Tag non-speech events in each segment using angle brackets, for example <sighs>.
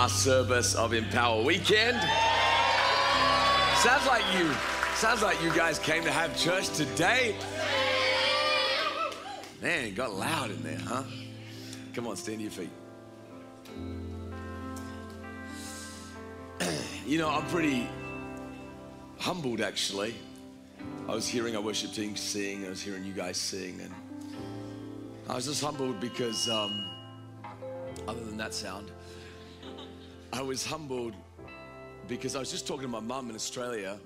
Last service of Empower Weekend? Sounds like you sounds like you guys came to have church today. Man, it got loud in there, huh? Come on, stand to your feet. <clears throat> You know, I'm pretty humbled actually. I was hearing our worship team sing, I was hearing you guys sing, and I was just humbled because, um, other than that sound, I was humbled because I was just talking to my mum in Australia,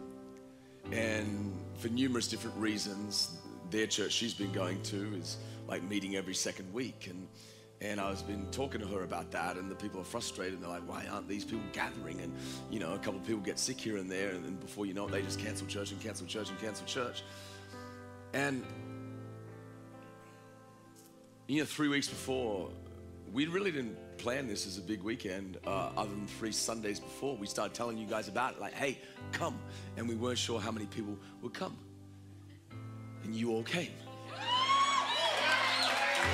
and for numerous different reasons, their church she's been going to is like meeting every second week, and and I was been talking to her about that, and the people are frustrated. And they're like, "Why aren't these people gathering?" And you know, a couple of people get sick here and there, and then before you know it, they just cancel church and cancel church and cancel church. And you know, three weeks before, we really didn't plan this as a big weekend. Uh, other than three Sundays before, we started telling you guys about it, like, "Hey, come!" And we weren't sure how many people would come, and you all came.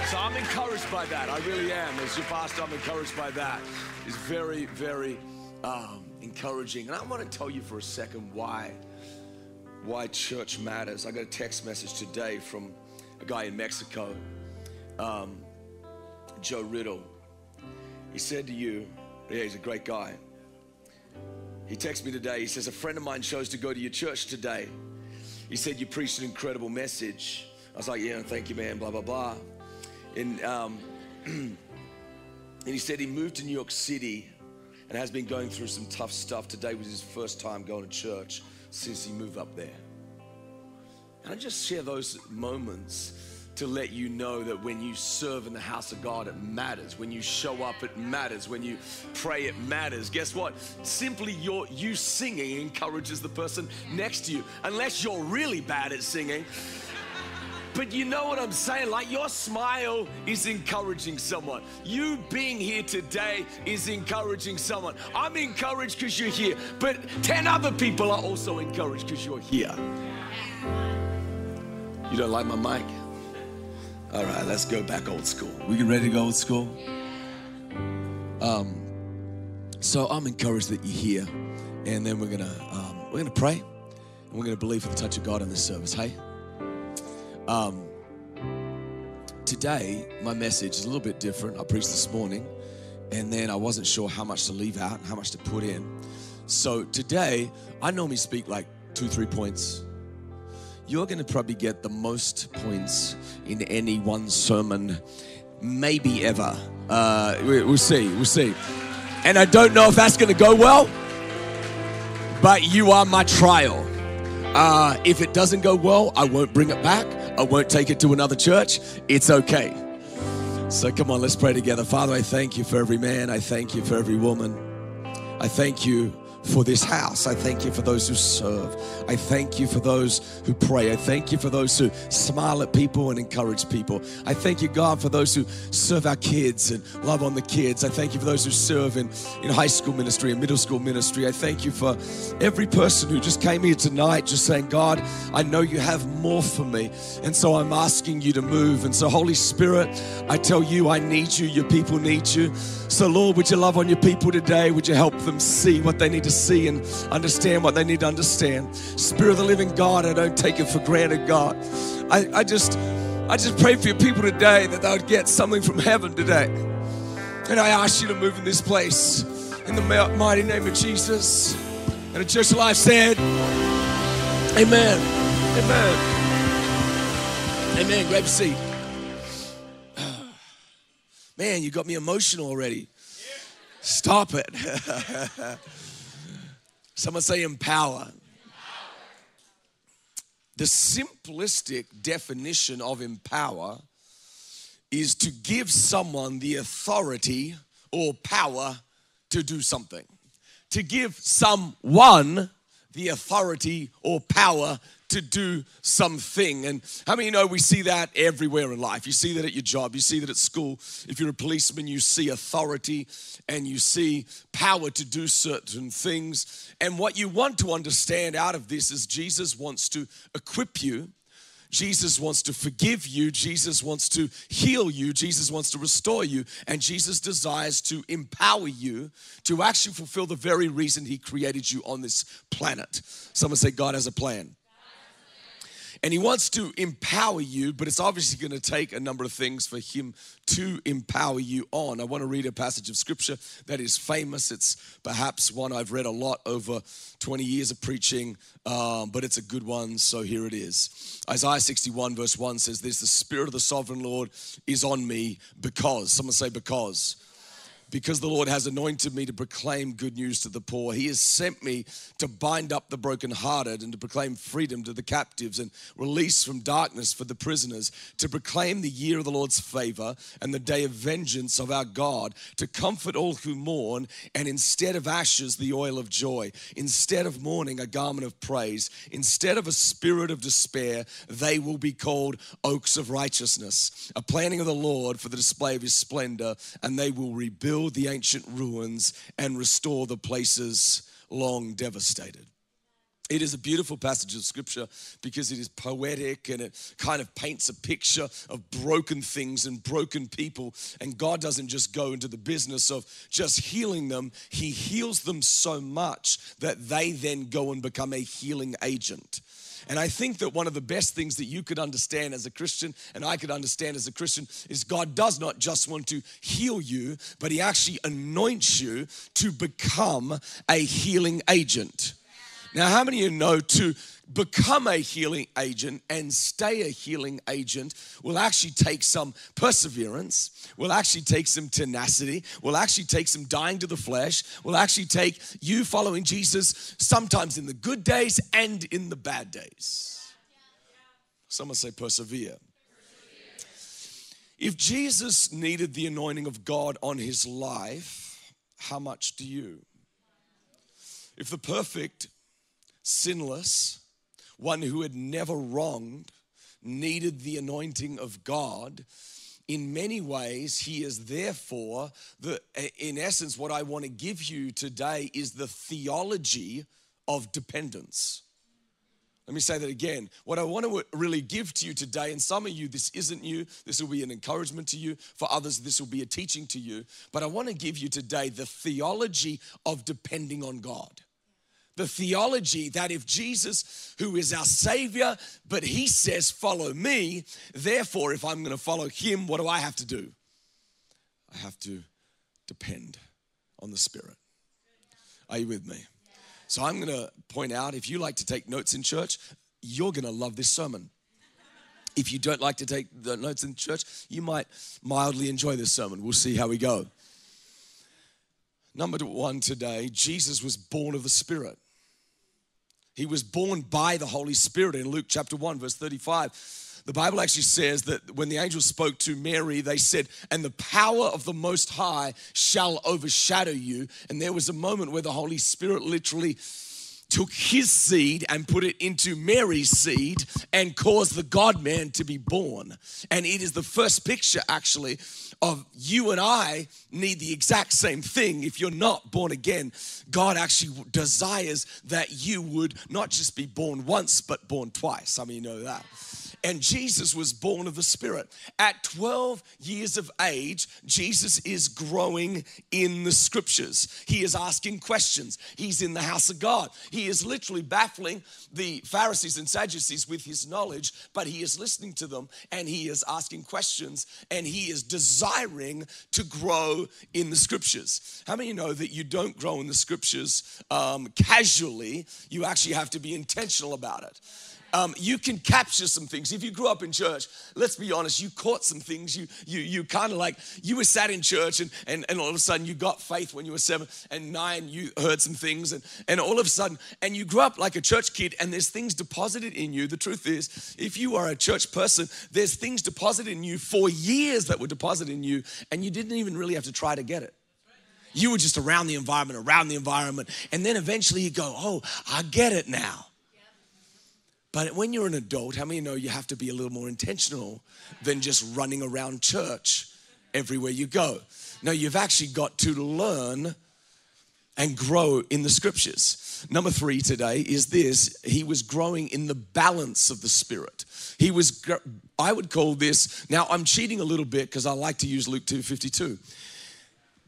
So I'm encouraged by that. I really am. As your pastor, I'm encouraged by that. It's very, very um, encouraging. And I want to tell you for a second why why church matters. I got a text message today from a guy in Mexico, um, Joe Riddle. He said to you, yeah, he's a great guy. He texted me today. He says, A friend of mine chose to go to your church today. He said, You preached an incredible message. I was like, Yeah, thank you, man, blah, blah, blah. And, um, <clears throat> and he said he moved to New York City and has been going through some tough stuff. Today was his first time going to church since he moved up there. And I just share those moments to let you know that when you serve in the house of God, it matters. When you show up, it matters. When you pray, it matters. Guess what? Simply your you singing encourages the person next to you. Unless you're really bad at singing, but you know what I'm saying? Like your smile is encouraging someone. You being here today is encouraging someone. I'm encouraged because you're here, but 10 other people are also encouraged because you're here. You don't like my mic? All right, let's go back old school. We get ready to go old school? Um, so I'm encouraged that you're here, and then we're gonna um, we're gonna pray, and we're gonna believe for the touch of God in this service. Hey. Um, today, my message is a little bit different. I preached this morning, and then I wasn't sure how much to leave out and how much to put in. So today, I normally speak like two, three points. You're going to probably get the most points in any one sermon, maybe ever. Uh, we'll see, we'll see. And I don't know if that's going to go well, but you are my trial. Uh, if it doesn't go well, I won't bring it back. I won't take it to another church. It's okay. So come on, let's pray together. Father, I thank you for every man. I thank you for every woman. I thank you for this house. I thank you for those who serve. I thank you for those who pray. I thank you for those who smile at people and encourage people. I thank you, God, for those who serve our kids and love on the kids. I thank you for those who serve in, in high school ministry and middle school ministry. I thank you for every person who just came here tonight just saying, God, I know you have more for me. And so I'm asking you to move. And so, Holy Spirit, I tell you, I need you. Your people need you. So, Lord, would you love on your people today? Would you help them see what they need to see and understand what they need to understand? Spirit of the living God, I don't take it for granted, God. I, I just I just pray for your people today that they would get something from heaven today. And I ask you to move in this place in the mighty name of Jesus. And the church life said, Amen. Amen. Amen. Grab a seat. <sighs> Man, you got me emotional already. Stop it. <laughs> Someone say empower. The simplistic definition of empower is to give someone the authority or power to do something to give someone the authority or power to do something. And how many know we see that everywhere in life? You see that at your job, you see that at school. If you're a policeman, you see authority and you see power to do certain things. And what you want to understand out of this is Jesus wants to equip you Jesus wants to forgive you. Jesus wants to heal you. Jesus wants to restore you. And Jesus desires to empower you to actually fulfill the very reason He created you on this planet. Someone say, God has a plan. And he wants to empower you, but it's obviously going to take a number of things for him to empower you on. I want to read a passage of scripture that is famous. It's perhaps one I've read a lot over 20 years of preaching, um, but it's a good one, so here it is. Isaiah 61, verse 1 says this The Spirit of the sovereign Lord is on me because, someone say, because because the Lord has anointed me to proclaim good news to the poor. He has sent me to bind up the brokenhearted and to proclaim freedom to the captives and release from darkness for the prisoners, to proclaim the year of the Lord's favor and the day of vengeance of our God, to comfort all who mourn, and instead of ashes, the oil of joy, instead of mourning, a garment of praise, instead of a spirit of despair, they will be called oaks of righteousness, a planting of the Lord for the display of his splendor, and they will rebuild rebuild the ancient ruins and restore the places long devastated. It is a beautiful passage of scripture because it is poetic and it kind of paints a picture of broken things and broken people. And God doesn't just go into the business of just healing them, He heals them so much that they then go and become a healing agent. And I think that one of the best things that you could understand as a Christian, and I could understand as a Christian, is God does not just want to heal you, but He actually anoints you to become a healing agent. Now, how many of you know to become a healing agent and stay a healing agent will actually take some perseverance, will actually take some tenacity, will actually take some dying to the flesh, will actually take you following Jesus sometimes in the good days and in the bad days. Someone say persevere. If Jesus needed the anointing of God on his life, how much do you? If the perfect sinless, one who had never wronged, needed the anointing of God. In many ways, he is therefore the in essence, what I want to give you today is the theology of dependence. Let me say that again. What I want to really give to you today, and some of you, this isn't you, this will be an encouragement to you. For others, this will be a teaching to you. But I want to give you today the theology of depending on God the theology that if Jesus, who is our Savior, but He says, Follow me, therefore, if I'm going to follow Him, what do I have to do? I have to depend on the Spirit. Are you with me? So I'm going to point out if you like to take notes in church, you're going to love this sermon. If you don't like to take the notes in church, you might mildly enjoy this sermon. We'll see how we go. Number one today, Jesus was born of the Spirit. He was born by the Holy Spirit in Luke chapter 1, verse 35. The Bible actually says that when the angels spoke to Mary, they said, And the power of the Most High shall overshadow you. And there was a moment where the Holy Spirit literally took his seed and put it into Mary's seed and caused the God man to be born. And it is the first picture, actually, of you and I need the exact same thing. If you're not born again, God actually desires that you would not just be born once, but born twice. Some of you know that. And Jesus was born of the Spirit. At 12 years of age, Jesus is growing in the scriptures. He is asking questions. He's in the house of God. He is literally baffling the Pharisees and Sadducees with his knowledge, but he is listening to them and he is asking questions and he is desiring to grow in the scriptures. How many know that you don't grow in the scriptures um, casually? You actually have to be intentional about it um, you can capture some things. If you grew up in church, let's be honest, you caught some things. You you you kind of like you were sat in church and, and and all of a sudden you got faith when you were seven and nine, you heard some things, and, and all of a sudden, and you grew up like a church kid, and there's things deposited in you. The truth is, if you are a church person, there's things deposited in you for years that were deposited in you, and you didn't even really have to try to get it. You were just around the environment, around the environment. And then eventually you go, oh, I get it now. But when you're an adult, how many know you have to be a little more intentional than just running around church everywhere you go? No, you've actually got to learn and grow in the scriptures. Number three today is this he was growing in the balance of the Spirit. He was, I would call this, now I'm cheating a little bit because I like to use Luke 2.52.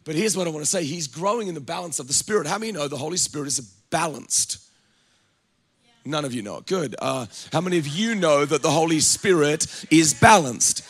But here's what I want to say He's growing in the balance of the Spirit. How many know the Holy Spirit is balanced? None of you know. Good. Uh, how many of you know that the Holy Spirit is balanced?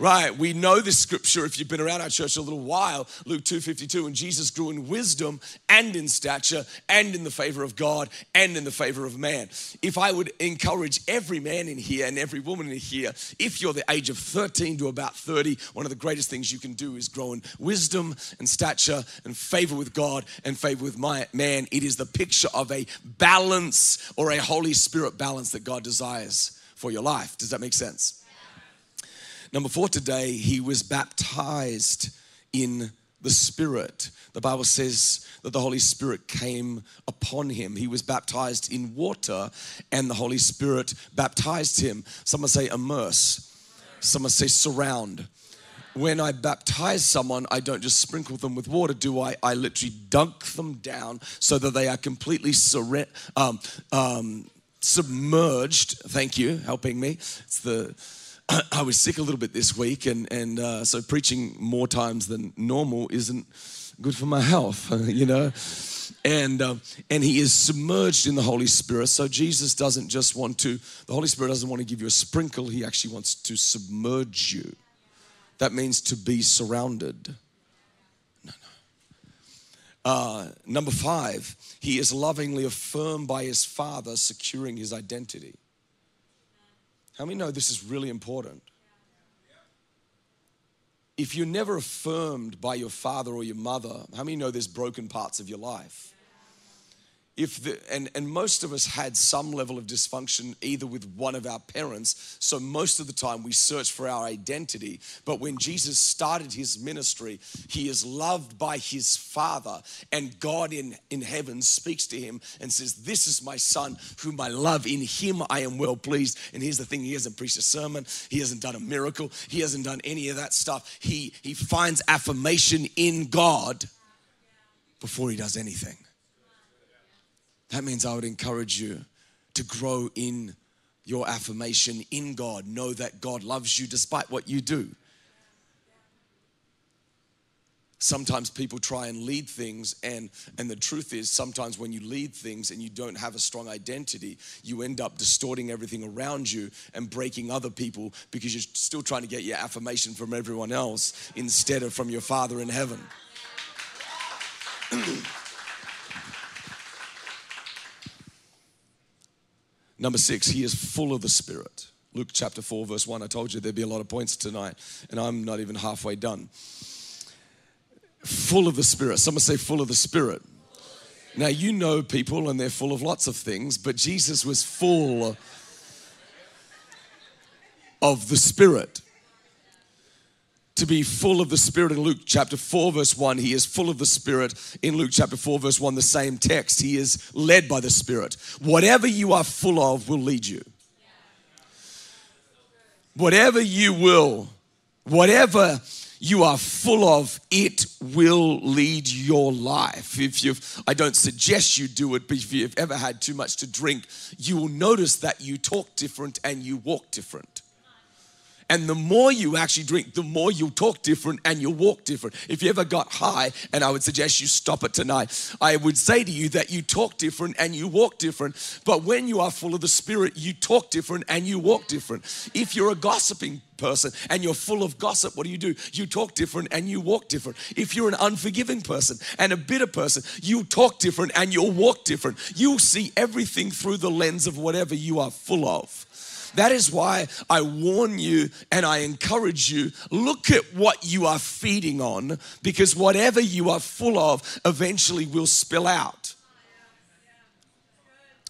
Right, we know this scripture if you've been around our church a little while, Luke 2:52, and Jesus grew in wisdom and in stature and in the favor of God and in the favor of man. If I would encourage every man in here and every woman in here, if you're the age of 13 to about 30, one of the greatest things you can do is grow in wisdom and stature and favor with God and favor with my man. It is the picture of a balance or a Holy Spirit balance that God desires for your life. Does that make sense? Number four today, he was baptized in the Spirit. The Bible says that the Holy Spirit came upon him. He was baptized in water, and the Holy Spirit baptized him. Someone say immerse, someone say surround. When I baptize someone, I don't just sprinkle them with water, do I? I literally dunk them down so that they are completely um, um, submerged. Thank you, helping me. It's the <coughs> I was sick a little bit this week, and, and uh, so preaching more times than normal isn't good for my health, <laughs> you know. And uh, and he is submerged in the Holy Spirit. So Jesus doesn't just want to. The Holy Spirit doesn't want to give you a sprinkle. He actually wants to submerge you. That means to be surrounded. No, no. Uh, number five, he is lovingly affirmed by his Father, securing his identity. How many know this is really important? If you're never affirmed by your father or your mother, how many know there's broken parts of your life? If the, and, and most of us had some level of dysfunction either with one of our parents so most of the time we search for our identity. But when jesus started his ministry he is loved by his father and god in, in heaven speaks to him and says this is my son whom i love. In him i am well pleased. And here's the thing he hasn't preached a sermon. He hasn't done a miracle. He hasn't done any of that stuff. He he finds affirmation in god before he does anything that means I would encourage you to grow in your affirmation in God. Know that God loves you despite what you do. Sometimes people try and lead things, and, and the truth is, sometimes when you lead things and you don't have a strong identity, you end up distorting everything around you and breaking other people because you're still trying to get your affirmation from everyone else instead of from your Father in heaven. <clears throat> Number six, he is full of the Spirit. Luke chapter 4, verse 1. I told you there'd be a lot of points tonight, and I'm not even halfway done. Full of the Spirit. Someone say, full of the Spirit. Now, you know people, and they're full of lots of things, but Jesus was full of the Spirit to be full of the Spirit in Luke chapter 4, verse 1. He is full of the Spirit in Luke chapter 4, verse 1, the same text. He is led by the Spirit. Whatever you are full of will lead you. Whatever you will, whatever you are full of, it will lead your life. If you've, I don't suggest you do it, but if you've ever had too much to drink, you will notice that you talk different and you walk different. And the more you actually drink, the more you'll talk different and you'll walk different. If you ever got high, and I would suggest you stop it tonight, I would say to you that you talk different and you walk different. But when you are full of the Spirit, you talk different and you walk different. If you're a gossiping person and you're full of gossip, what do you do? You talk different and you walk different. If you're an unforgiving person and a bitter person, you talk different and you'll walk different. You'll see everything through the lens of whatever you are full of. That is why I warn you and I encourage you look at what you are feeding on because whatever you are full of eventually will spill out.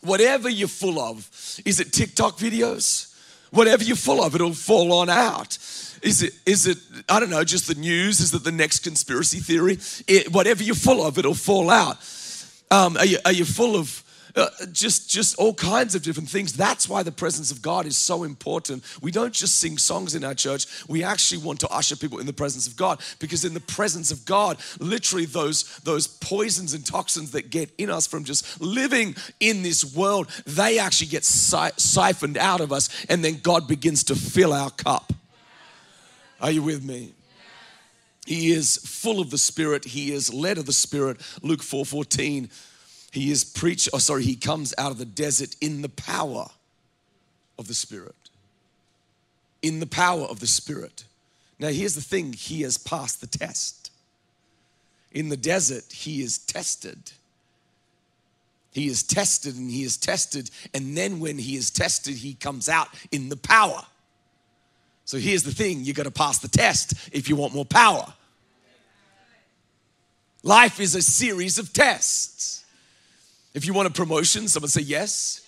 Whatever you're full of, is it TikTok videos? Whatever you're full of, it'll fall on out. Is it, is it, I don't know, just the news? Is it the next conspiracy theory? It, whatever you're full of, it'll fall out. Um, are, you, are you full of uh, just just all kinds of different things. That's why the presence of god is so important. We don't just sing songs in our church. We actually want to usher people in the presence of god because in the presence of god literally those those poisons and toxins that get in us from just living in this world they actually get si- siphoned out of us and then god begins to fill our cup. Are you with me? He is full of the spirit. He is led of the spirit. Luke 4 14 he is preach, oh sorry, he comes out of the desert in the power of the Spirit. In the power of the Spirit. Now here's the thing, he has passed the test. In the desert, he is tested. He is tested and he is tested, and then when he is tested, he comes out in the power. So here's the thing you got to pass the test if you want more power. Life is a series of tests. If you want a promotion, someone say yes.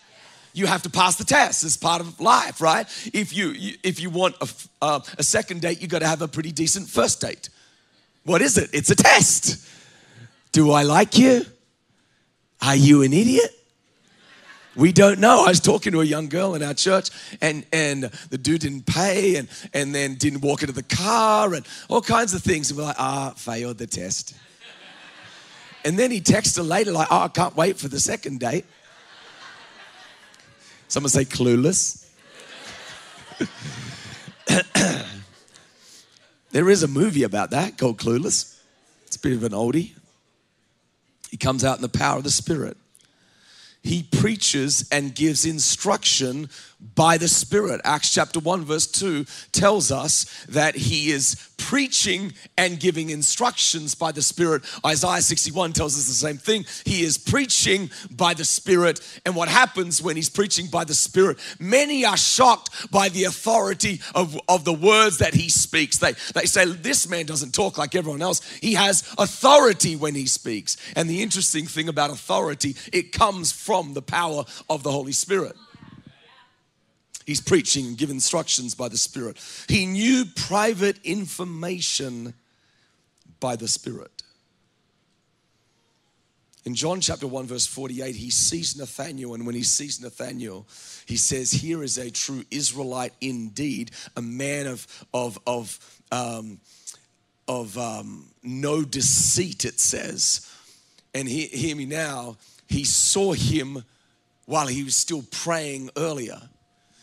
You have to pass the test. It's part of life, right? If you, if you want a, uh, a second date, you got to have a pretty decent first date. What is it? It's a test. Do I like you? Are you an idiot? We don't know. I was talking to a young girl in our church, and, and the dude didn't pay, and, and then didn't walk into the car, and all kinds of things. And we're like, ah, failed the test. And then he texts her later, like, oh, I can't wait for the second date. Someone say clueless. there is a movie about that called Clueless. It's a bit of an oldie. He comes out in the power of the Spirit. He preaches and gives instruction by the Spirit. Acts chapter 1, verse 2 tells us that he is preaching and giving instructions by the Spirit. Isaiah 61 tells us the same thing. He is preaching by the Spirit. And what happens when he's preaching by the Spirit? Many are shocked by the authority of, of the words that he speaks. They, they say, This man doesn't talk like everyone else. He has authority when he speaks. And the interesting thing about authority, it comes from the power of the Holy Spirit. He's preaching and giving instructions by the Spirit. He knew private information by the Spirit. In John chapter 1, verse 48, he sees Nathanael, and when he sees Nathanael, he says, Here is a true Israelite indeed, a man of, of, of, um, of um, no deceit, it says. And he, hear me now, he saw him while he was still praying earlier.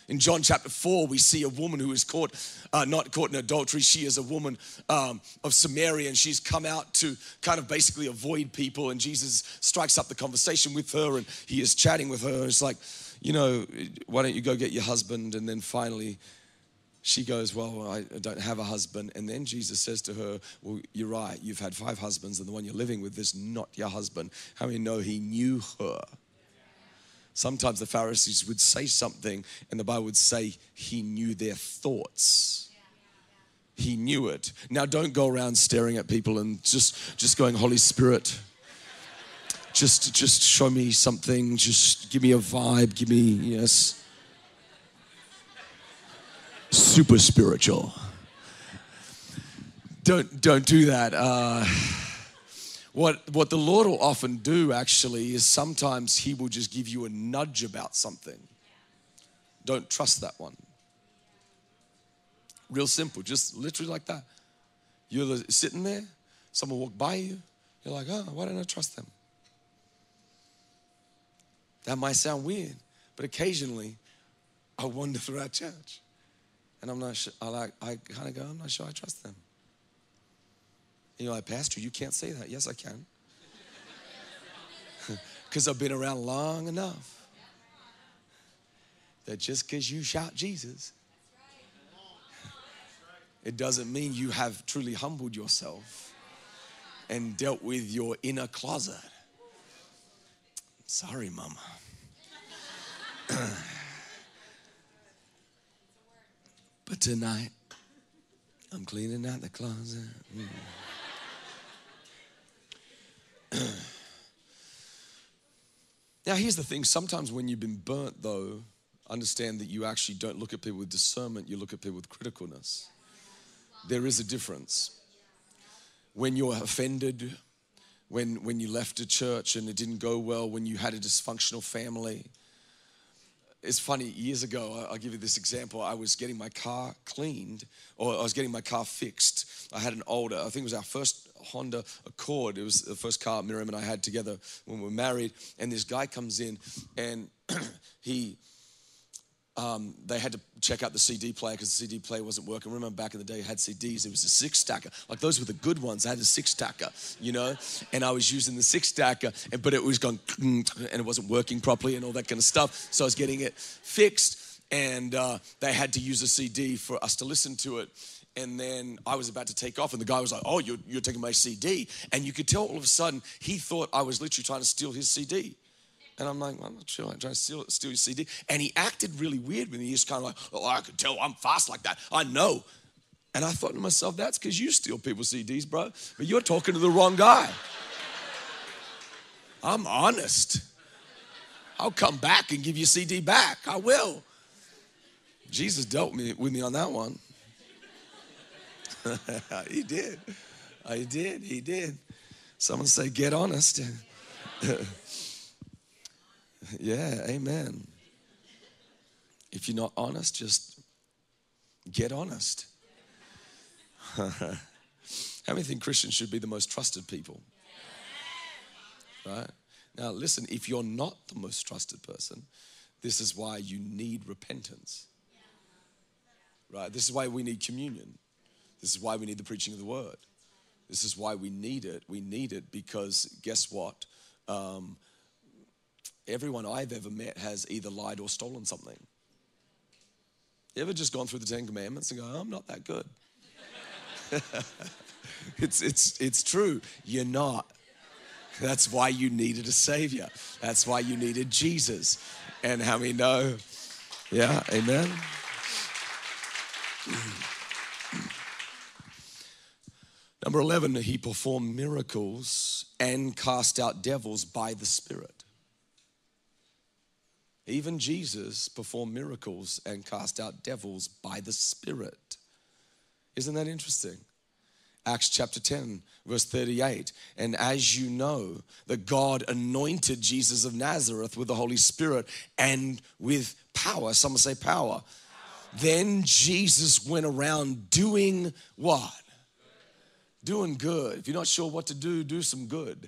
In John chapter 4, we see a woman who is caught, uh, not caught in adultery. She is a woman um, of Samaria and she's come out to kind of basically avoid people. And Jesus strikes up the conversation with her and he is chatting with her. It's like, you know, why don't you go get your husband? And then finally, she goes, Well, I don't have a husband. And then Jesus says to her, Well, you're right. You've had five husbands, and the one you're living with is not your husband. How many know he knew her? Sometimes the Pharisees would say something, and the Bible would say he knew their thoughts. He knew it. Now, don't go around staring at people and just just going, Holy Spirit, just just show me something. Just give me a vibe. Give me yes. Super spiritual. Don't don't do that. Uh, what, what the Lord will often do actually is sometimes He will just give you a nudge about something. Don't trust that one. Real simple, just literally like that. You're sitting there, someone walk by you, you're like, oh, why don't I trust them? That might sound weird, but occasionally I wander through our church and I'm not sure, I, like, I kind of go, I'm not sure I trust them. You're like, Pastor, you can't say that. Yes, I can. <laughs> Because I've been around long enough that just because you shout Jesus, it doesn't mean you have truly humbled yourself and dealt with your inner closet. Sorry, mama. <clears throat> but tonight, I'm cleaning out the closet. Mm. <clears throat> now, here's the thing sometimes when you've been burnt, though, understand that you actually don't look at people with discernment, you look at people with criticalness. There is a difference. When you're offended, when, when you left a church and it didn't go well, when you had a dysfunctional family. It's funny, years ago, I'll give you this example. I was getting my car cleaned, or I was getting my car fixed. I had an older, I think it was our first Honda Accord. It was the first car Miriam and I had together when we were married. And this guy comes in and <clears throat> he, um, they had to check out the CD player because the CD player wasn't working. Remember back in the day, had CDs. It was a six stacker. Like those were the good ones. I had a six stacker, you know, and I was using the six stacker, and, but it was going <clears throat> and it wasn't working properly and all that kind of stuff. So I was getting it fixed, and uh, they had to use a CD for us to listen to it. And then I was about to take off, and the guy was like, "Oh, you're, you're taking my CD," and you could tell all of a sudden he thought I was literally trying to steal his CD. And I'm like, well, I'm not sure. I'm trying to steal, steal your CD. And he acted really weird when he was kind of like, oh, I could tell I'm fast like that. I know. And I thought to myself, that's because you steal people's CDs, bro. But you're talking to the wrong guy. I'm honest. I'll come back and give you CD back. I will. Jesus dealt me, with me on that one. <laughs> he did. Uh, he did. He did. Someone say, get honest. <laughs> Yeah, amen. If you're not honest, just get honest. <laughs> How many think Christians should be the most trusted people? Right? Now, listen, if you're not the most trusted person, this is why you need repentance. Right? This is why we need communion. This is why we need the preaching of the word. This is why we need it. We need it because guess what? Um, everyone I've ever met has either lied or stolen something. You ever just gone through the Ten Commandments and go, I'm not that good? <laughs> it's, it's, it's true. You're not. That's why you needed a Savior. That's why you needed Jesus. And how we know? Yeah, amen. Number 11, he performed miracles and cast out devils by the Spirit. Even Jesus performed miracles and cast out devils by the Spirit. Isn't that interesting? Acts chapter 10, verse 38. And as you know, that God anointed Jesus of Nazareth with the Holy Spirit and with power. Some say power. power. Then Jesus went around doing what? Doing good. If you're not sure what to do, do some good.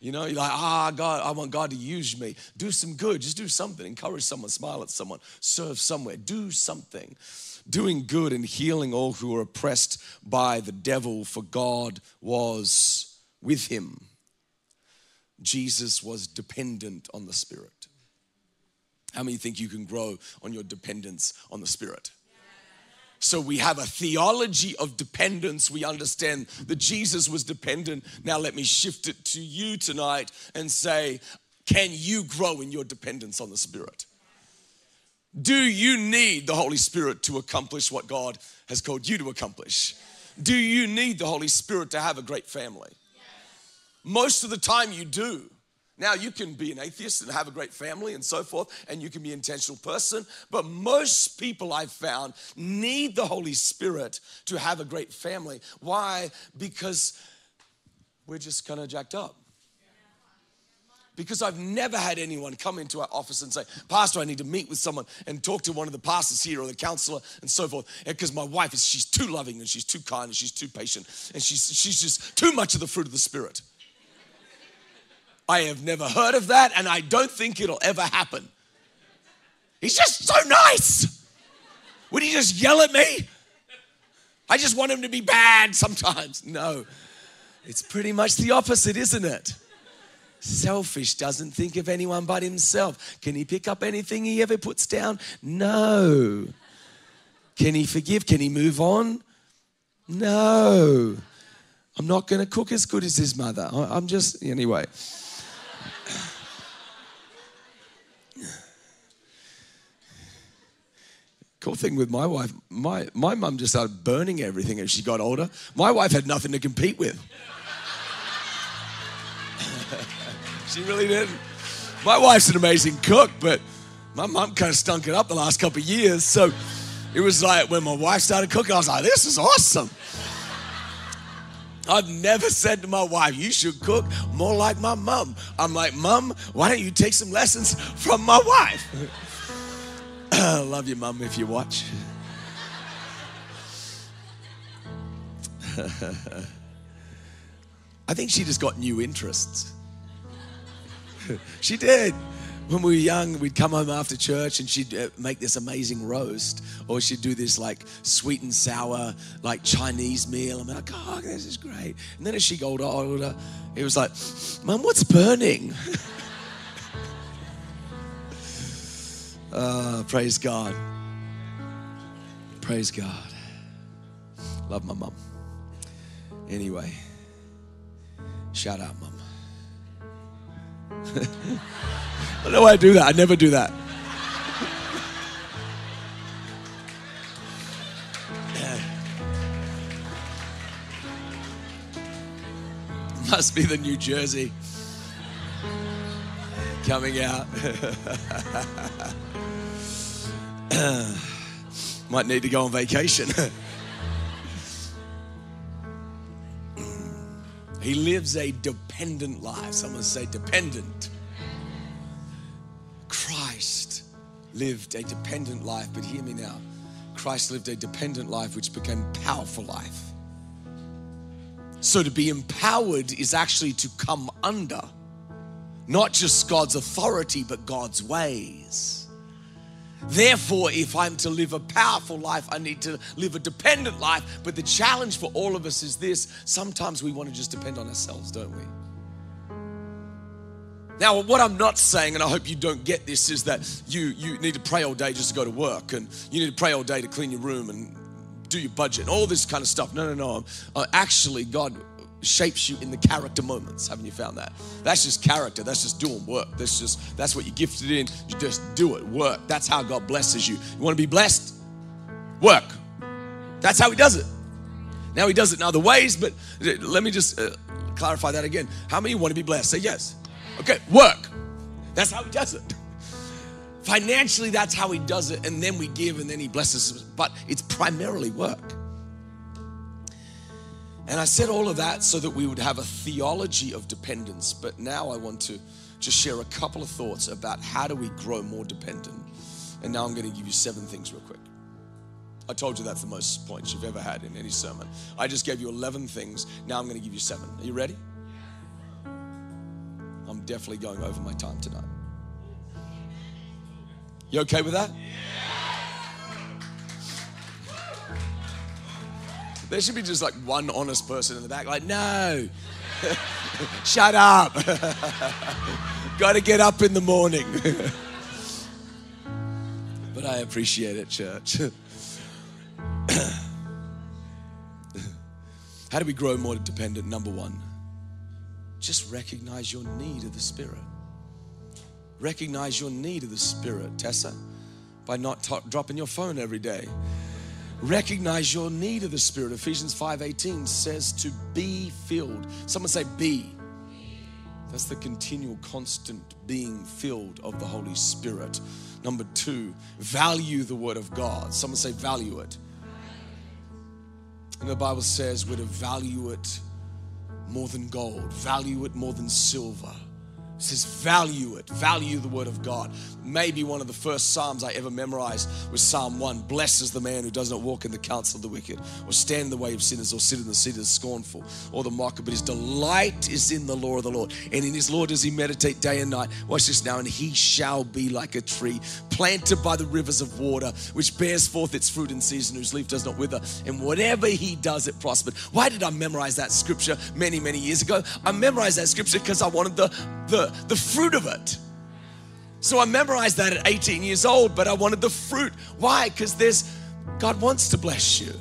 You know, you're like, ah, God, I want God to use me. Do some good. Just do something. Encourage someone, smile at someone, serve somewhere. Do something. Doing good and healing all who are oppressed by the devil, for God was with him. Jesus was dependent on the Spirit. How many think you can grow on your dependence on the Spirit? So we have a theology of dependence. We understand that Jesus was dependent. Now let me shift it to you tonight and say, can you grow in your dependence on the Spirit? Do you need the Holy Spirit to accomplish what God has called you to accomplish? Do you need the Holy Spirit to have a great family? Most of the time, you do. Now, you can be an atheist and have a great family and so forth, and you can be an intentional person, but most people I've found need the Holy Spirit to have a great family. Why? Because we're just kind of jacked up. Because I've never had anyone come into our office and say, Pastor, I need to meet with someone and talk to one of the pastors here or the counselor and so forth. Because my wife is, she's too loving and she's too kind and she's too patient and she's, she's just too much of the fruit of the Spirit. I have never heard of that, and I don't think it'll ever happen. He's just so nice. Would he just yell at me? I just want him to be bad sometimes. <laughs> No, it's pretty much the opposite, isn't it? Selfish, doesn't think of anyone but himself. Can he pick up anything he ever puts down? No. Can he forgive? Can he move on? No. I'm not going to cook as good as his mother. I'm just, anyway. Cool thing with my wife, my, my mum just started burning everything as she got older. My wife had nothing to compete with. <laughs> she really didn't. My wife's an amazing cook, but My mom kind of stunk it up the last couple of years. So it was like when my wife started cooking, I was like, this is awesome. I've never said to my wife, you should cook more like my mom. I'm like, Mom, why don't you take some lessons from my wife? <clears throat> Love you, Mom, if you watch. <laughs> I think she just got new interests. <laughs> she did. When we were young, we'd come home after church and she'd uh, make this amazing roast, or she'd do this like sweet and sour, like Chinese meal. I'm like, oh, this is great. And then as she got older, it was like, Mum, what's burning? uh, <laughs> praise God. Praise God. Love my mum. Anyway, shout out, mum. <laughs> I don't know why I do that. I never do that. Must be the New Jersey coming out. <laughs> Might need to go on vacation. <laughs> he lives a dependent life. Someone say dependent. Christ lived a dependent life, but hear me now. Christ lived a dependent life which became powerful life. So to be empowered is actually to come under not just God's authority, but God's ways. Therefore, if I'm to live a powerful life, I need to live a dependent life. But the challenge for all of us is this sometimes we want to just depend on ourselves, don't we? Now, what I'm not saying, and I hope you don't get this, is that you, you need to pray all day just to go to work, and you need to pray all day to clean your room and do your budget, and all this kind of stuff. No, no, no. Uh, actually, God shapes you in the character moments. Haven't you found that? That's just character. That's just doing work. That's just that's what you're gifted in. You just do it. Work. That's how God blesses you. You want to be blessed? Work. That's how He does it. Now He does it in other ways, but let me just uh, clarify that again. How many want to be blessed? Say yes. Okay, work. That's how He does it. Financially, that's how He does it, and then we give, and then He blesses us. But it's primarily work. And I said all of that so that we would have a theology of dependence. But now I want to just share a couple of thoughts about how do we grow more dependent. And now I'm going to give you seven things real quick. I told you that's the most points you've ever had in any sermon. I just gave you 11 things. Now I'm going to give you seven. Are you ready? I'm definitely going over my time tonight. You okay with that? There should be just like one honest person in the back, like, no, <laughs> shut up. <laughs> Got to get up in the morning. <laughs> but I appreciate it, church. <coughs> How do we grow more dependent? Number one, just recognize your need of the Spirit. Recognize your need of the Spirit, Tessa, by not t- dropping your phone every day recognize your need of the spirit. Ephesians 5.18 says to be filled. Someone say be. That's the continual constant being filled of the holy spirit. Number two value the word of god. Someone say value it. And the bible says we're to value it more than gold value it more than silver it says, value it, value the word of God. Maybe one of the first Psalms I ever memorized was Psalm 1 Blesses the man who does not walk in the counsel of the wicked, or stand in the way of sinners, or sit in the seat of the scornful, or the mocker. But his delight is in the law of the Lord. And in his law does he meditate day and night. Watch this now. And he shall be like a tree planted by the rivers of water, which bears forth its fruit in season, whose leaf does not wither. And whatever he does, it prospered. Why did I memorize that scripture many, many years ago? I memorized that scripture because I wanted the, the the fruit of it. So I memorized that at 18 years old, but I wanted the fruit. Why? Because there's God wants to bless you.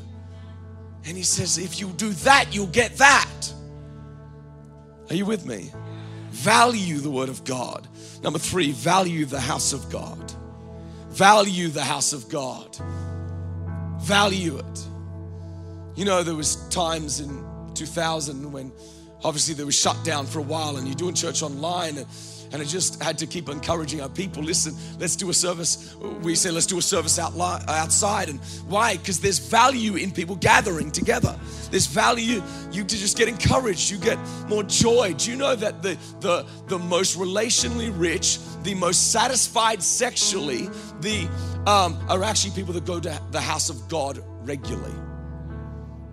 And he says, if you do that, you'll get that. Are you with me? Value the word of God. Number three, value the house of God. Value the house of God. Value it. You know, there was times in 2000 when obviously they were shut down for a while and you're doing church online and, and I just had to keep encouraging our people. Listen, let's do a service. We say let's do a service out outside. And why? Because there's value in people gathering together. There's value. You just get encouraged. You get more joy. Do you know that the the the most relationally rich, the most satisfied sexually, the um, are actually people that go to the house of God regularly.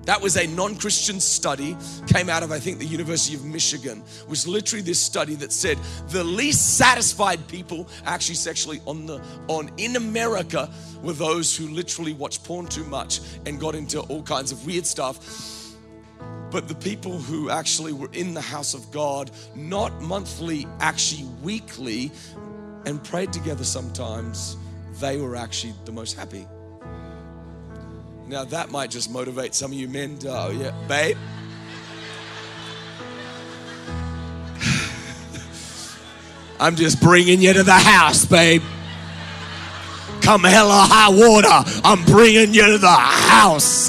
That was a non-Christian study, came out of I think the University of Michigan. Was literally this study that said the least satisfied people actually sexually on the on in America were those who literally watched porn too much and got into all kinds of weird stuff. But the people who actually were in the house of God, not monthly, actually weekly, and prayed together sometimes, they were actually the most happy. Now that might just motivate some of you men to, oh yeah, babe. <sighs> I'm just bringing you to the house, babe. Come hell or high water, I'm bringing you to the house.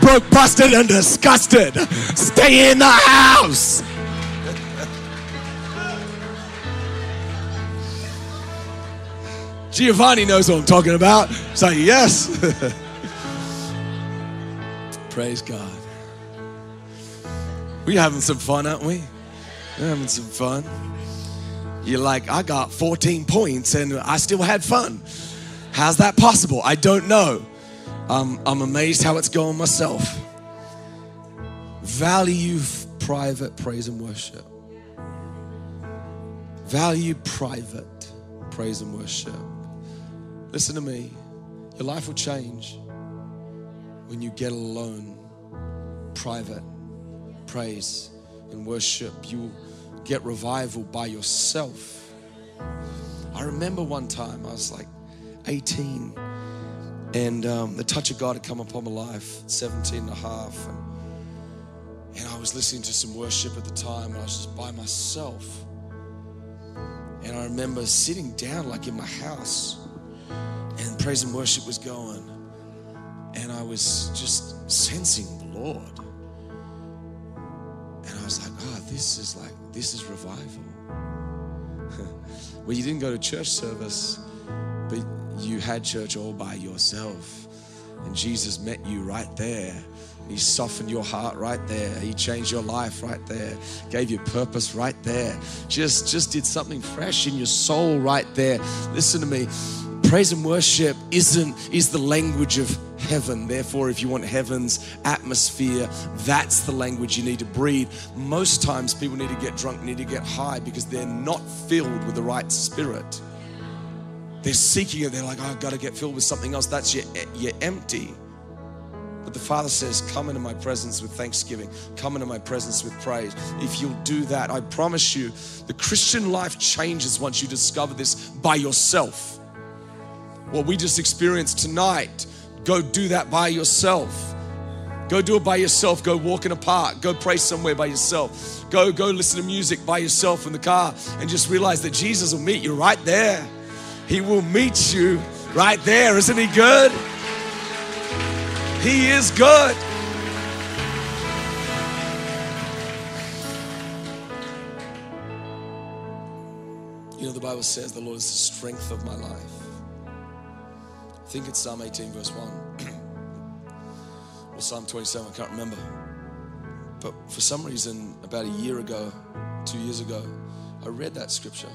Broke, busted, and disgusted. Stay in the house. <laughs> Giovanni knows what I'm talking about. Say yes. <laughs> Praise God. We're having some fun, aren't we? We're having some fun. You're like, I got 14 points and I still had fun. How's that possible? I don't know. Um, I'm amazed how it's going myself. Value private praise and worship. Value private praise and worship. Listen to me. Your life will change when you get alone, private praise and worship, you get revival by yourself. I remember one time I was like 18 and um, the touch of God had come upon my life, 17 and a half. And, and I was listening to some worship at the time and I was just by myself. And I remember sitting down like in my house and praise and worship was going and I was just sensing the Lord. And I was like, oh, this is like, this is revival. <laughs> well, you didn't go to church service, but you had church all by yourself. And Jesus met you right there. He softened your heart right there. He changed your life right there. Gave you purpose right there. Just just did something fresh in your soul right there. Listen to me. Praise and worship isn't is the language of heaven. Therefore, if you want heaven's atmosphere, that's the language you need to breathe. Most times, people need to get drunk, need to get high because they're not filled with the right spirit. They're seeking it. They're like, oh, I've got to get filled with something else. That's your, you're empty. But the Father says, Come into my presence with thanksgiving. Come into my presence with praise. If you'll do that, I promise you, the Christian life changes once you discover this by yourself. What we just experienced tonight Go do that by yourself. Go do it by yourself. Go walk in a park. Go pray somewhere by yourself. Go go listen to music by yourself in the car and just realize that Jesus will meet you right there. He will meet you right there. Isn't he good? He is good. You know, the Bible says the Lord is the strength of my life think it's Psalm 18, verse 1. or Psalm 27, I can't remember. But for some reason, about a year ago, two years ago, I read that scripture.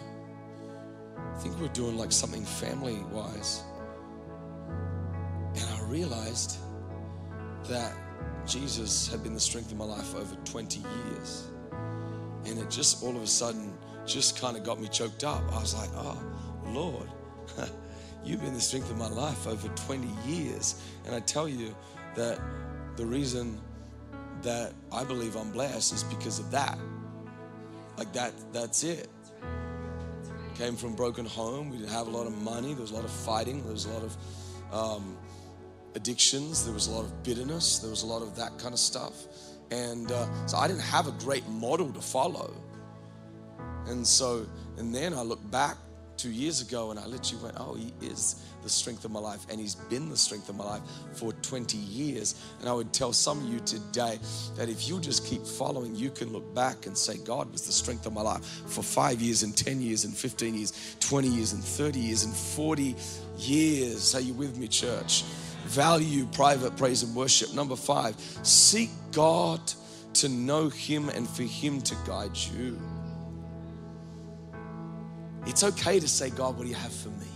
I think we are doing like something family wise. And I realized that Jesus had been the strength of my life over 20 years. And it just all of a sudden just kind of got me choked up. I was like, oh, Lord. <laughs> You've been the strength of my life over 20 years. And I tell you that the reason that I believe I'm blessed is because of that. Like that, that's it. Came from broken home. We didn't have a lot of money. There was a lot of fighting. There was a lot of um, addictions. There was a lot of bitterness. There was a lot of that kind of stuff. And uh, so I didn't have a great model to follow. And so, and then I look back two years ago, and I literally went, Oh, He is the strength of my life, and He's been the strength of my life for 20 years. And I would tell some of you today that if you just keep following, you can look back and say, God was the strength of my life for five years, and 10 years, and 15 years, 20 years, and 30 years, and 40 years. Are you with me, church? Value private praise and worship. Number five, seek God to know Him and for Him to guide you. It's okay to say, God, what do you have for me?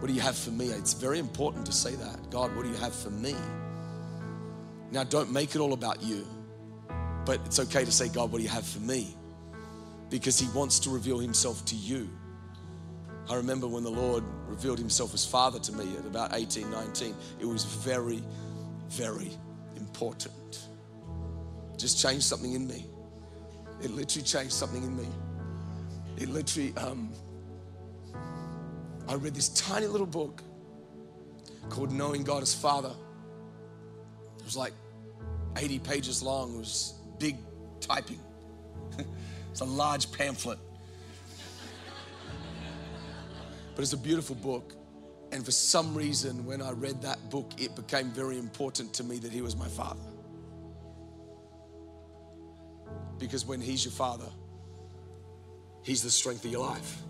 What do you have for me? It's very important to say that. God, what do you have for me? Now, don't make it all about you, but it's okay to say, God, what do you have for me? Because He wants to reveal Himself to you. I remember when the Lord revealed Himself as Father to me at about 18, 19, it was very, very important. Just changed something in me. It literally changed something in me. It literally, um, I read this tiny little book called Knowing God as Father. It was like 80 pages long. It was big typing. <laughs> it's a large pamphlet. But it's a beautiful book. And for some reason, when I read that book, it became very important to me that he was my father. Because when he's your father, he's the strength of your life.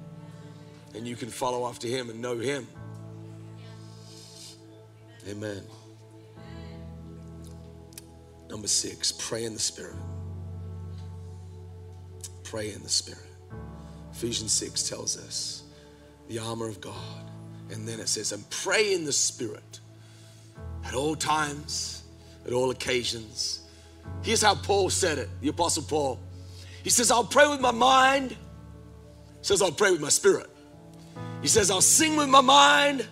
And you can follow after him and know him. Amen. Number six, pray in the Spirit. Pray in the Spirit. Ephesians 6 tells us the armor of God. And then it says, and pray in the Spirit at all times, at all occasions. Here's how Paul said it, the Apostle Paul. He says, I'll pray with my mind. Says, I'll pray with my spirit. He says, I'll sing with my mind.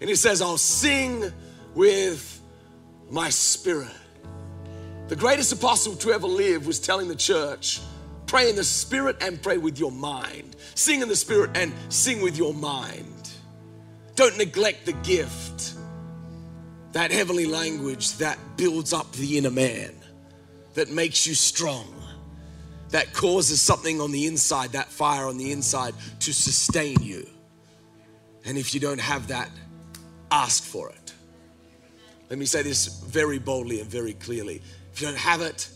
And he says, I'll sing with my spirit. The greatest apostle to ever live was telling the church, pray in the spirit and pray with your mind. Sing in the spirit and sing with your mind. Don't neglect the gift, that heavenly language that builds up the inner man, that makes you strong, that causes something on the inside, that fire on the inside to sustain you. And if you don't have that, ask for it. Let me say this very boldly and very clearly. If you don't have it,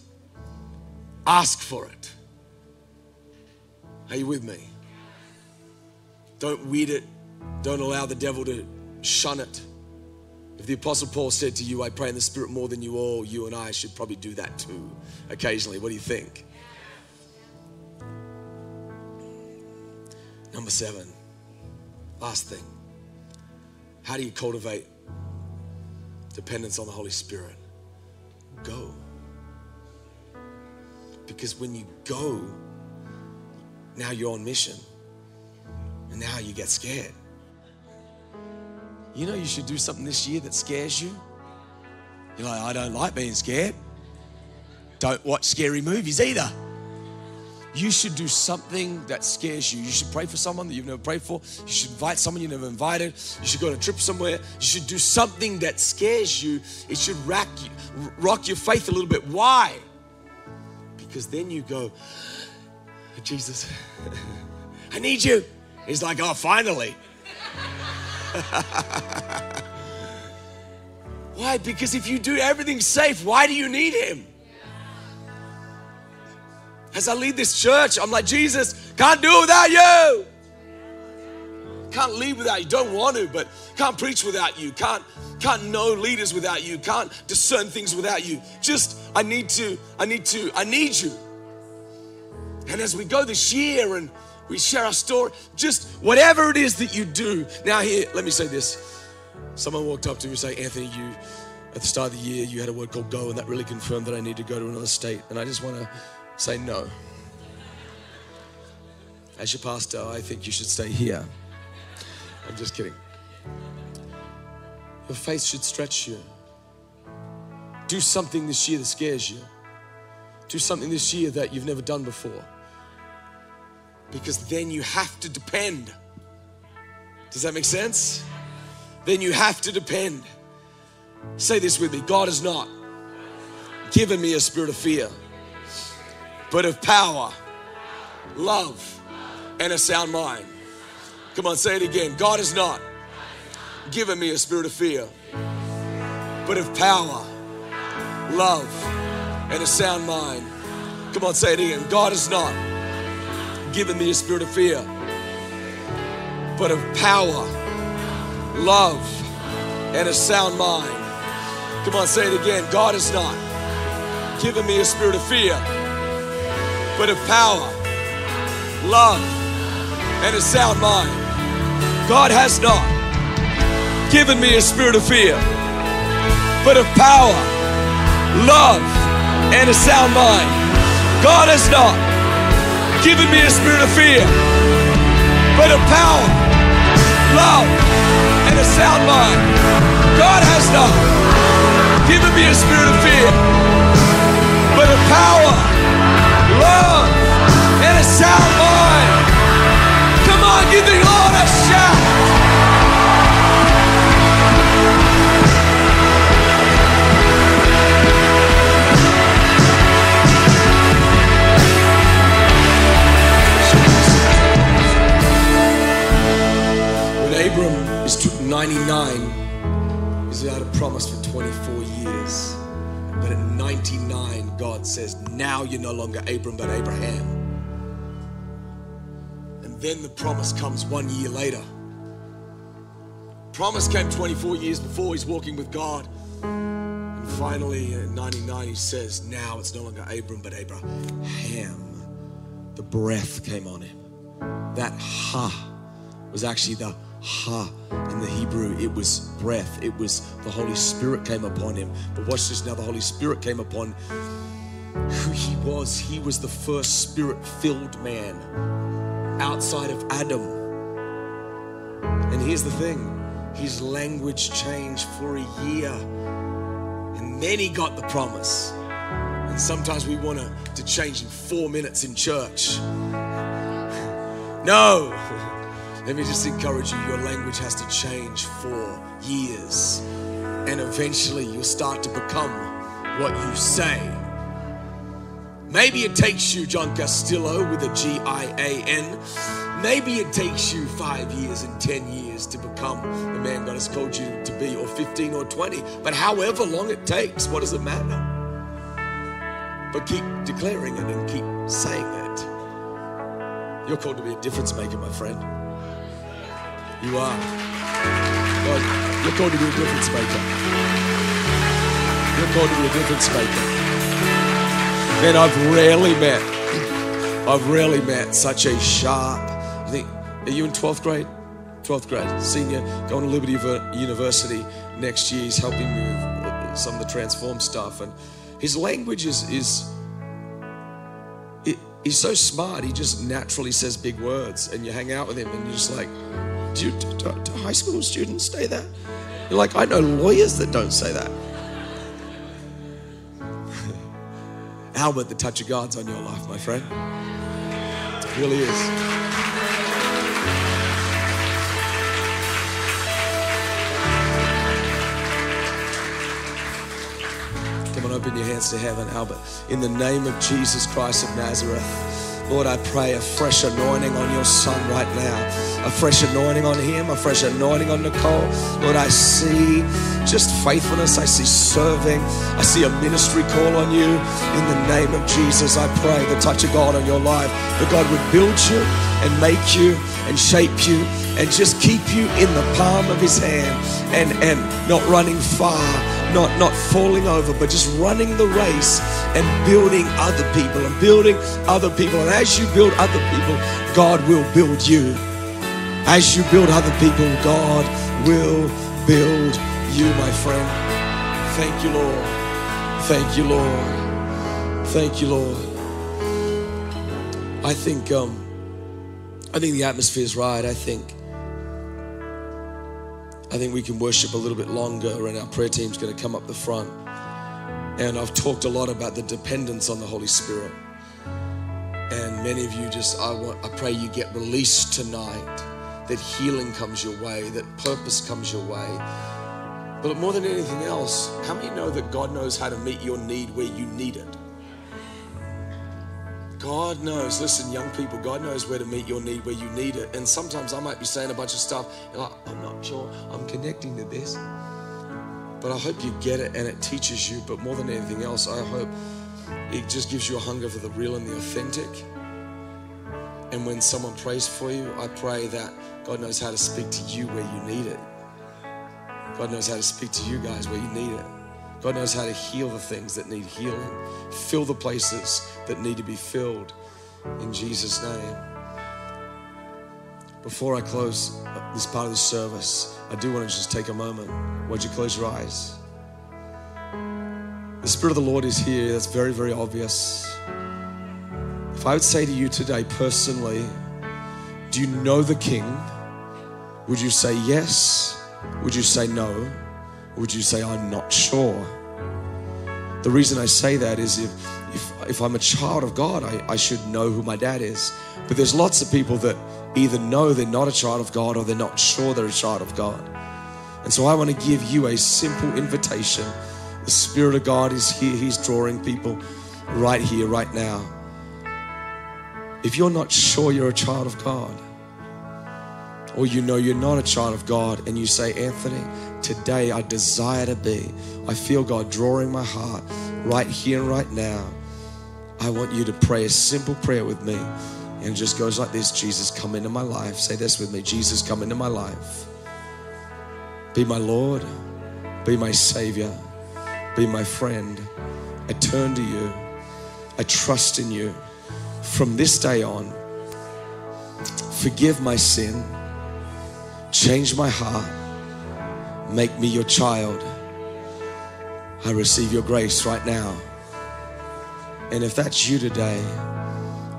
ask for it. Are you with me? Don't weed it don't allow the devil to shun it. If the Apostle Paul said to you, I pray in the Spirit more than you all, you and I should probably do that too occasionally. What do you think? Number seven, last thing. How do you cultivate dependence on the Holy Spirit? Go. Because when you go, now you're on mission. And now you get scared. You know, you should do something this year that scares you. You're like, I don't like being scared. Don't watch scary movies either. You should do something that scares you. You should pray for someone that you've never prayed for. You should invite someone you've never invited. You should go on a trip somewhere. You should do something that scares you. It should rack you, rock your faith a little bit. Why? Because then you go, Jesus, <laughs> I need you. He's like, oh, finally. <laughs> why? Because if you do everything safe, why do you need him? As I lead this church, I'm like, Jesus, can't do it without you. Can't lead without you. Don't want to, but can't preach without you. Can't can't know leaders without you. Can't discern things without you. Just I need to, I need to, I need you. And as we go this year and we share our story, just whatever it is that you do. Now, here, let me say this. Someone walked up to me and say, Anthony, you at the start of the year you had a word called go, and that really confirmed that I need to go to another state. And I just want to say no. As your pastor, I think you should stay here. I'm just kidding. Your faith should stretch you. Do something this year that scares you. Do something this year that you've never done before because then you have to depend. Does that make sense? Then you have to depend. Say this with me God has not given me a spirit of fear, but of power, love, and a sound mind. Come on, say it again. God has not given me a spirit of fear, but of power, love, and a sound mind. Come on, say it again. God has not given me a spirit of fear, but of power, love, and a sound mind. Come on, say it again. God has not given me a spirit of fear, but of power, love, and a sound mind. God has not given me a spirit of fear, but of power, love, and a sound mind. God has not given me a spirit of fear, but of power, love, and a sound mind. God has not given me a spirit of fear, but of power, Come on, give the Lord a shout. When Abram is t- 99, he's without a promise for 24 years. But at 99, God says, Now you're no longer Abram, but Abraham. Then the promise comes one year later. Promise came 24 years before he's walking with God. And finally, at 99, he says, Now it's no longer Abram, but Abraham. The breath came on him. That ha was actually the ha in the Hebrew. It was breath. It was the Holy Spirit came upon him. But watch this now the Holy Spirit came upon who he was. He was the first spirit filled man outside of Adam. And here's the thing his language changed for a year. And then he got the promise. And sometimes we want to, to change in four minutes in church. No. <laughs> Let me just encourage you your language has to change for years. And eventually you'll start to become what you say. Maybe it takes you, Gian Castillo, with a G I A N. Maybe it takes you five years and 10 years to become the man God has called you to be, or 15 or 20. But however long it takes, what does it matter? But keep declaring it and keep saying it. You're called to be a difference maker, my friend. You are. God, you're called to be a difference maker. You're called to be a difference maker. Man, I've rarely met, I've rarely met such a sharp, I think, are you in 12th grade? 12th grade, senior, going to Liberty University next year. He's helping me with some of the transform stuff. And his language is, is it, he's so smart, he just naturally says big words. And you hang out with him and you're just like, do, do, do, do high school students say that? You're like, I know lawyers that don't say that. Albert, the touch of God's on your life, my friend. It really is. Come on, open your hands to heaven, Albert. In the name of Jesus Christ of Nazareth, Lord, I pray a fresh anointing on your son right now. A fresh anointing on him, a fresh anointing on Nicole. Lord, I see just faithfulness. I see serving. I see a ministry call on you. In the name of Jesus, I pray the touch of God on your life. That God would build you and make you and shape you and just keep you in the palm of his hand and, and not running far not not falling over but just running the race and building other people and building other people. And as you build other people god will build you. As you build other people god will build you my friend. Thank you lord. Thank you lord. Thank you lord. I think um i think the atmosphere is right. I think I think we can worship a little bit longer, and our prayer team's going to come up the front. And I've talked a lot about the dependence on the Holy Spirit. And many of you just, I, want, I pray you get released tonight, that healing comes your way, that purpose comes your way. But more than anything else, how many know that God knows how to meet your need where you need it? God knows, listen, young people, God knows where to meet your need, where you need it. And sometimes I might be saying a bunch of stuff, like, I'm not sure I'm connecting to this. But I hope you get it and it teaches you. But more than anything else, I hope it just gives you a hunger for the real and the authentic. And when someone prays for you, I pray that God knows how to speak to you where you need it. God knows how to speak to you guys where you need it. God knows how to heal the things that need healing, fill the places that need to be filled in Jesus' name. Before I close this part of the service, I do want to just take a moment. Would you close your eyes? The Spirit of the Lord is here. That's very, very obvious. If I would say to you today personally, do you know the King? Would you say yes? Would you say no? Would you say I'm not sure? The reason I say that is if if, if I'm a child of God, I, I should know who my dad is. But there's lots of people that either know they're not a child of God or they're not sure they're a child of God. And so I want to give you a simple invitation. The Spirit of God is here, He's drawing people right here, right now. If you're not sure you're a child of God, or you know you're not a child of God, and you say, Anthony, today I desire to be, I feel God drawing my heart right here and right now. I want you to pray a simple prayer with me. And it just goes like this Jesus, come into my life. Say this with me Jesus, come into my life. Be my Lord, be my Savior, be my friend. I turn to you, I trust in you. From this day on, forgive my sin, change my heart, make me your child. I receive your grace right now. And if that's you today,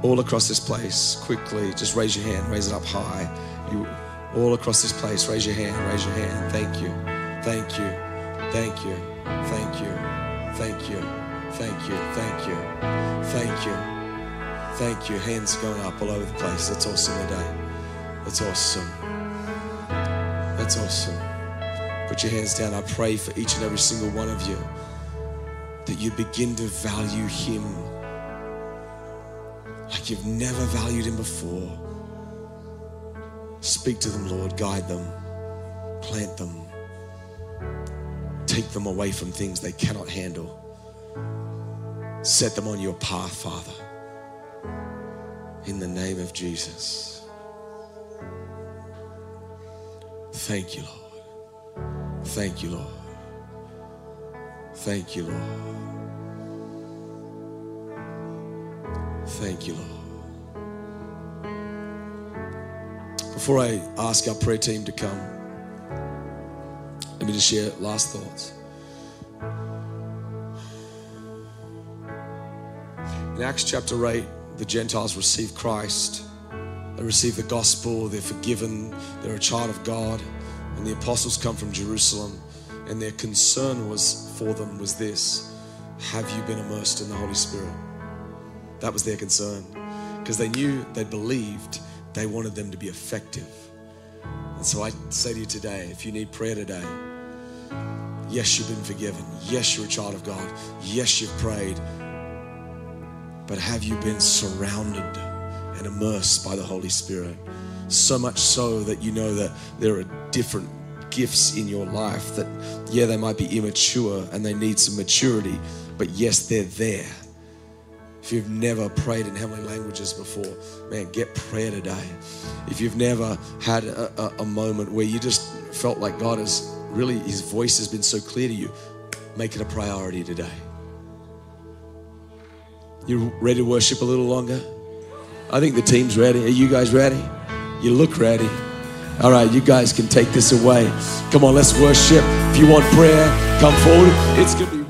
all across this place, quickly, just raise your hand, raise it up high. You all across this place, raise your hand, raise your hand. Thank you, thank you, thank you, thank you, thank you, thank you, thank you, thank you, thank you. Hands going up all over the place. That's awesome today. That's awesome. That's awesome. Put your hands down. I pray for each and every single one of you that you begin to value Him like you've never valued Him before. Speak to them, Lord. Guide them, plant them, take them away from things they cannot handle. Set them on your path, Father. In the name of Jesus. Thank you, Lord. Thank you, Lord. Thank you, Lord. Thank you, Lord. Before I ask our prayer team to come, let me just share last thoughts. In Acts chapter 8, the Gentiles receive Christ. They receive the gospel, they're forgiven, they're a child of God. And the apostles come from Jerusalem, and their concern was for them was this Have you been immersed in the Holy Spirit? That was their concern. Because they knew, they believed, they wanted them to be effective. And so I say to you today, if you need prayer today, yes, you've been forgiven. Yes, you're a child of God. Yes, you've prayed. But have you been surrounded and immersed by the Holy Spirit? So much so that you know that there are different gifts in your life that, yeah, they might be immature and they need some maturity, but yes, they're there. If you've never prayed in heavenly languages before, man, get prayer today. If you've never had a, a, a moment where you just felt like God has really, His voice has been so clear to you, make it a priority today. You ready to worship a little longer? I think the team's ready. Are you guys ready? You look ready. All right, you guys can take this away. Come on, let's worship. If you want prayer, come forward. It's going to be